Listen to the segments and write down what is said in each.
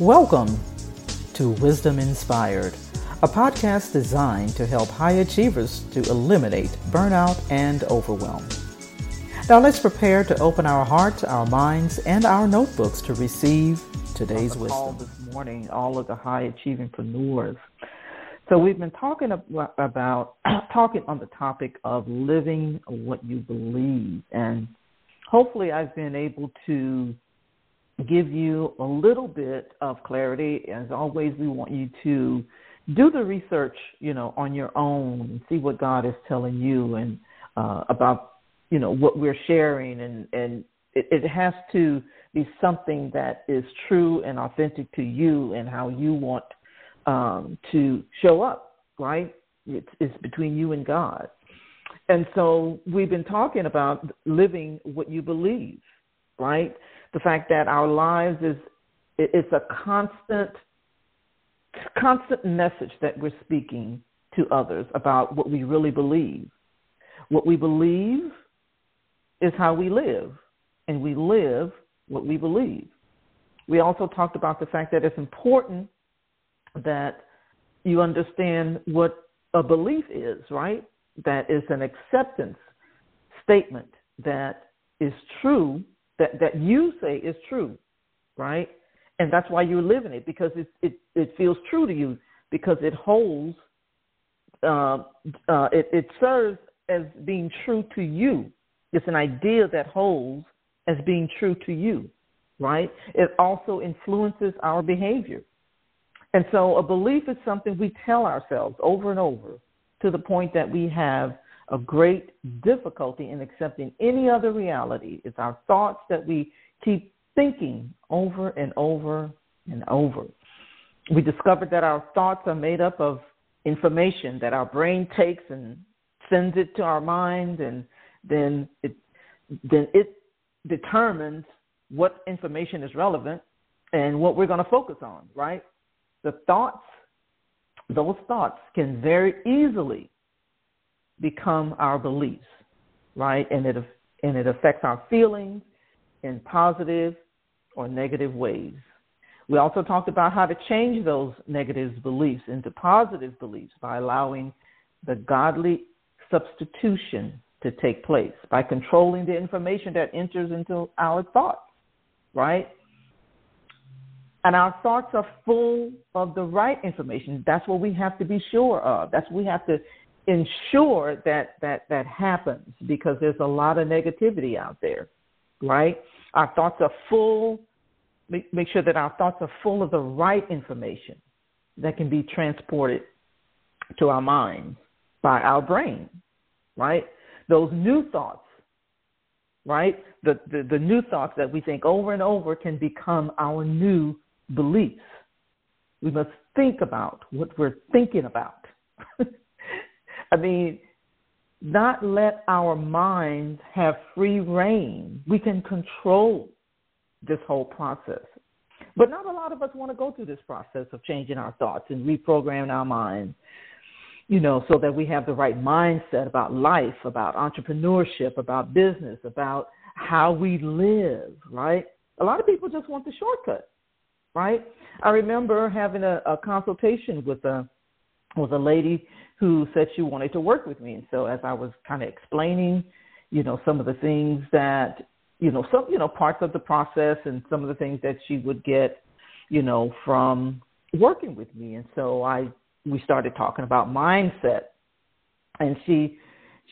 Welcome to Wisdom Inspired, a podcast designed to help high achievers to eliminate burnout and overwhelm. Now let's prepare to open our hearts, our minds, and our notebooks to receive today's wisdom. This morning, all of the high achieving preneurs. So we've been talking about talking on the topic of living what you believe, and hopefully I've been able to give you a little bit of clarity. As always, we want you to do the research, you know, on your own and see what God is telling you and uh, about, you know, what we're sharing, and and it, it has to be something that is true and authentic to you and how you want um, to show up. Right? It's, it's between you and God. And so we've been talking about living what you believe, right? The fact that our lives is it's a constant constant message that we're speaking to others about what we really believe. What we believe is how we live, and we live what we believe. We also talked about the fact that it's important that you understand what a belief is, right? That is an acceptance statement that is true that that you say is true, right? And that's why you're living it because it it it feels true to you because it holds uh, uh, it it serves as being true to you. It's an idea that holds as being true to you, right? It also influences our behavior. And so a belief is something we tell ourselves over and over to the point that we have a great difficulty in accepting any other reality. It's our thoughts that we keep thinking over and over and over. We discovered that our thoughts are made up of information that our brain takes and sends it to our mind, and then it then it determines what information is relevant and what we're going to focus on. Right? The thoughts, those thoughts, can very easily become our beliefs, right? And it and it affects our feelings in positive or negative ways. We also talked about how to change those negative beliefs into positive beliefs by allowing the godly substitution to take place, by controlling the information that enters into our thoughts, right? And our thoughts are full of the right information. That's what we have to be sure of. That's what we have to ensure that that that happens because there's a lot of negativity out there, right? Our thoughts are full. Make, make sure that our thoughts are full of the right information that can be transported to our minds by our brain, right? Those new thoughts, right? The, the, the new thoughts that we think over and over can become our new beliefs. We must think about what we're thinking about. I mean, not let our minds have free rein. We can control this whole process. But not a lot of us want to go through this process of changing our thoughts and reprogramming our minds, you know, so that we have the right mindset about life, about entrepreneurship, about business, about how we live, right? A lot of people just want the shortcut, right? I remember having a, a consultation with a with a lady who said she wanted to work with me. And so as I was kind of explaining, you know, some of the things that, you know, some, you know, parts of the process and some of the things that she would get, you know, from working with me. And so I, we started talking about mindset and she,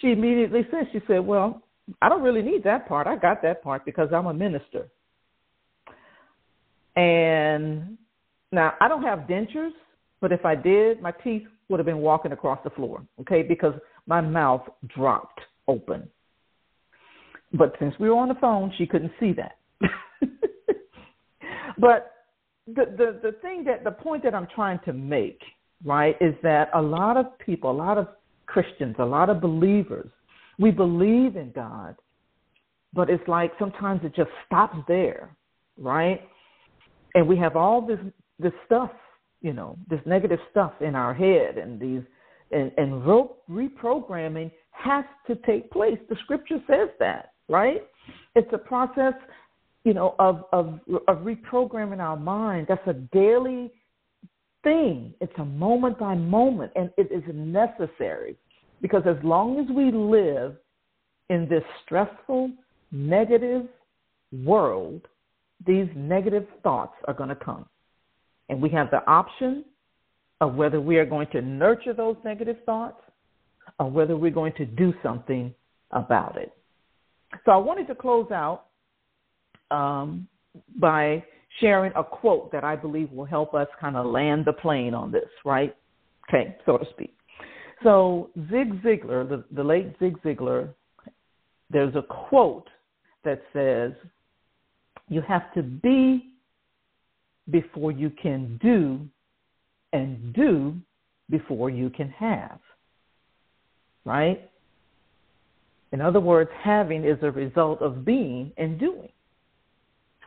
she immediately said, she said, well, I don't really need that part. I got that part because I'm a minister. And now I don't have dentures, but if I did, my teeth would have been walking across the floor, okay, because my mouth dropped open. But since we were on the phone, she couldn't see that. but the, the the thing that the point that I'm trying to make, right, is that a lot of people, a lot of Christians, a lot of believers, we believe in God, but it's like sometimes it just stops there, right? And we have all this this stuff you know this negative stuff in our head and these and, and reprogramming has to take place the scripture says that right it's a process you know, of, of, of reprogramming our mind. That's a daily thing. It's a moment by moment, and it is necessary because as long as we live in this stressful, negative world, these negative thoughts are going to come. And we have the option of whether we are going to nurture those negative thoughts or whether we're going to do something about it. So I wanted to close out um, by sharing a quote that I believe will help us kind of land the plane on this, right? Okay, so to speak. So Zig Ziglar, the, the late Zig Ziglar, there's a quote that says, You have to be before you can do, and do before you can have. Right? In other words, having is a result of being and doing.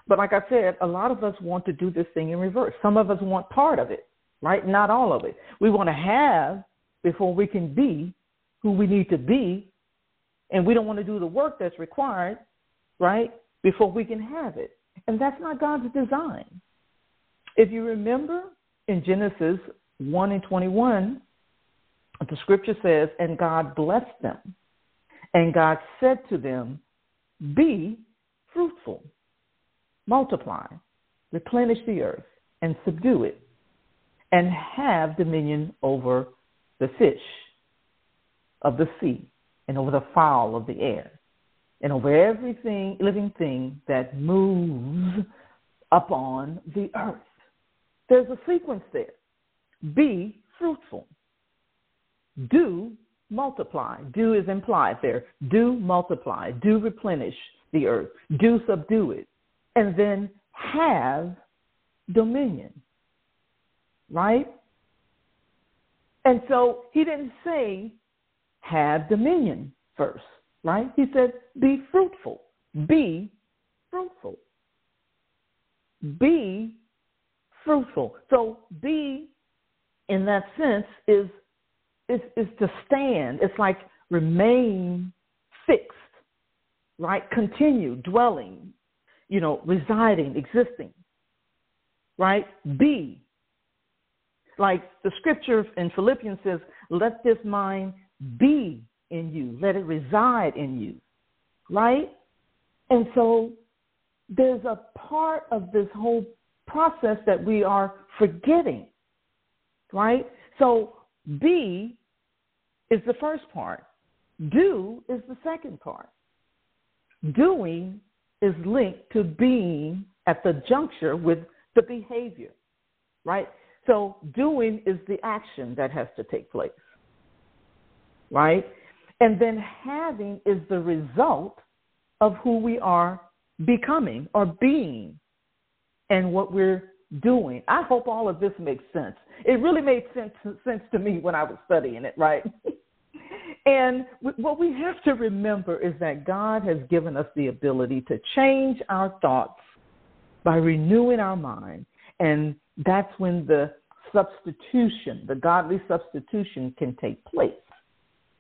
But like I said, a lot of us want to do this thing in reverse. Some of us want part of it, right? Not all of it. We want to have before we can be who we need to be, and we don't want to do the work that's required, right, before we can have it. And that's not God's design. If you remember in Genesis 1 and 21, the scripture says, And God blessed them, and God said to them, Be fruitful, multiply, replenish the earth, and subdue it, and have dominion over the fish of the sea, and over the fowl of the air, and over everything, living thing that moves upon the earth. There's a sequence there. Be fruitful. Do multiply. Do is implied there. Do multiply. Do replenish the earth. Do subdue it. And then have dominion. Right? And so he didn't say have dominion first, right? He said be fruitful. Be fruitful. Be fruitful. So be in that sense is is is to stand. It's like remain fixed, right? Continue dwelling, you know, residing, existing. Right? Be like the scripture in Philippians says, let this mind be in you, let it reside in you, right? And so there's a part of this whole process that we are forgetting, right? So be is the first part, do is the second part. Doing is linked to being at the juncture with the behavior, right? So doing is the action that has to take place, right? And then having is the result of who we are becoming or being and what we're doing. I hope all of this makes sense. It really made sense, sense to me when I was studying it, right? and what we have to remember is that God has given us the ability to change our thoughts by renewing our mind and that's when the substitution, the godly substitution, can take place.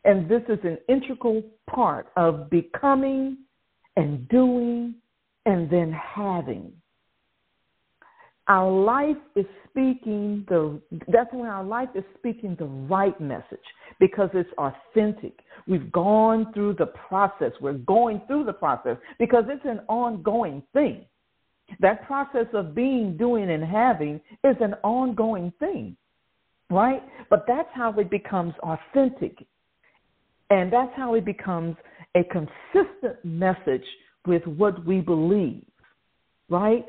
And this is an integral part of becoming and doing and then having. Our life is speaking the that's when our life is speaking the right message because it's authentic. We've gone through the process. We're going through the process because it's an ongoing thing. That process of being, doing, and having is an ongoing thing, right? But that's how it becomes authentic. And that's how it becomes a consistent message with what we believe, right?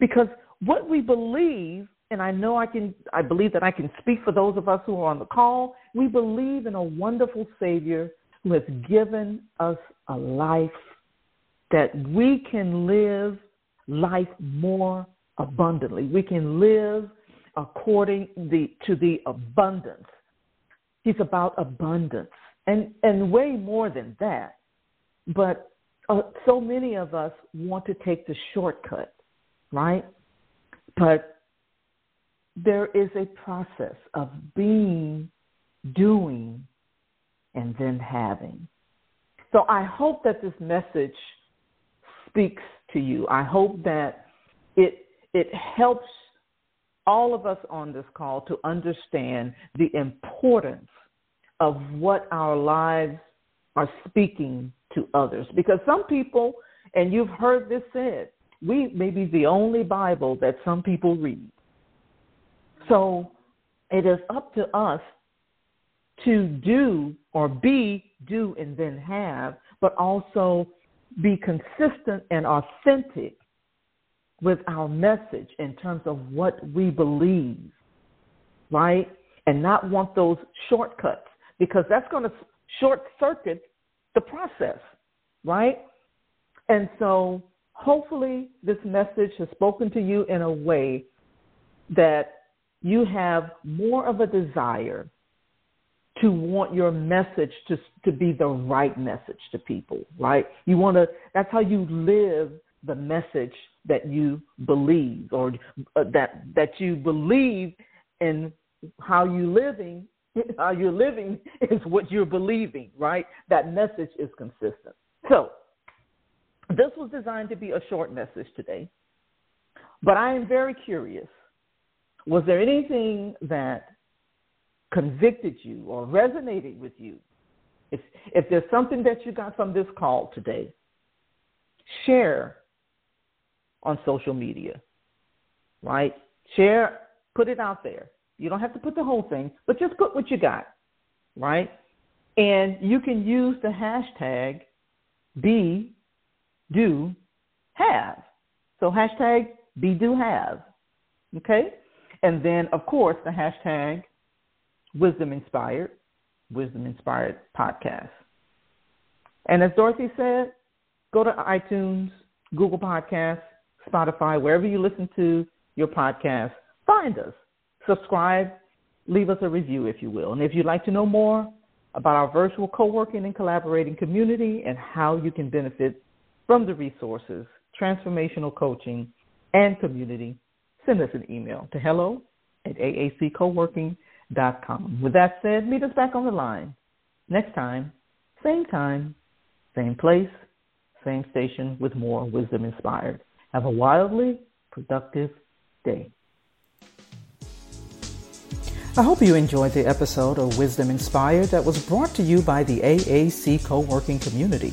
Because what we believe, and I know I can, I believe that I can speak for those of us who are on the call, we believe in a wonderful Savior who has given us a life that we can live life more abundantly. We can live according the, to the abundance. He's about abundance and, and way more than that. But uh, so many of us want to take the shortcut, right? But there is a process of being, doing, and then having. So I hope that this message speaks to you. I hope that it it helps all of us on this call to understand the importance of what our lives are speaking to others. Because some people, and you've heard this said, we may be the only Bible that some people read. So it is up to us to do or be, do, and then have, but also be consistent and authentic with our message in terms of what we believe, right? And not want those shortcuts because that's going to short circuit the process, right? And so hopefully this message has spoken to you in a way that you have more of a desire to want your message to to be the right message to people, right? You want to that's how you live the message that you believe or uh, that that you believe in how you living how you're living is what you're believing, right? That message is consistent. So, this was designed to be a short message today, but I am very curious. Was there anything that convicted you or resonated with you? If, if there's something that you got from this call today, share on social media, right? Share, put it out there. You don't have to put the whole thing, but just put what you got, right? And you can use the hashtag be, do, have. So hashtag be, do, have. Okay? And then, of course, the hashtag wisdom inspired, wisdom inspired podcast. And as Dorothy said, go to iTunes, Google Podcasts, Spotify, wherever you listen to your podcast, find us subscribe, leave us a review if you will. And if you'd like to know more about our virtual co-working and collaborating community and how you can benefit from the resources, transformational coaching, and community, send us an email to hello at aaccoworking.com. With that said, meet us back on the line next time, same time, same place, same station with more wisdom inspired. Have a wildly productive day. I hope you enjoyed the episode of Wisdom Inspired that was brought to you by the AAC Co-working Community,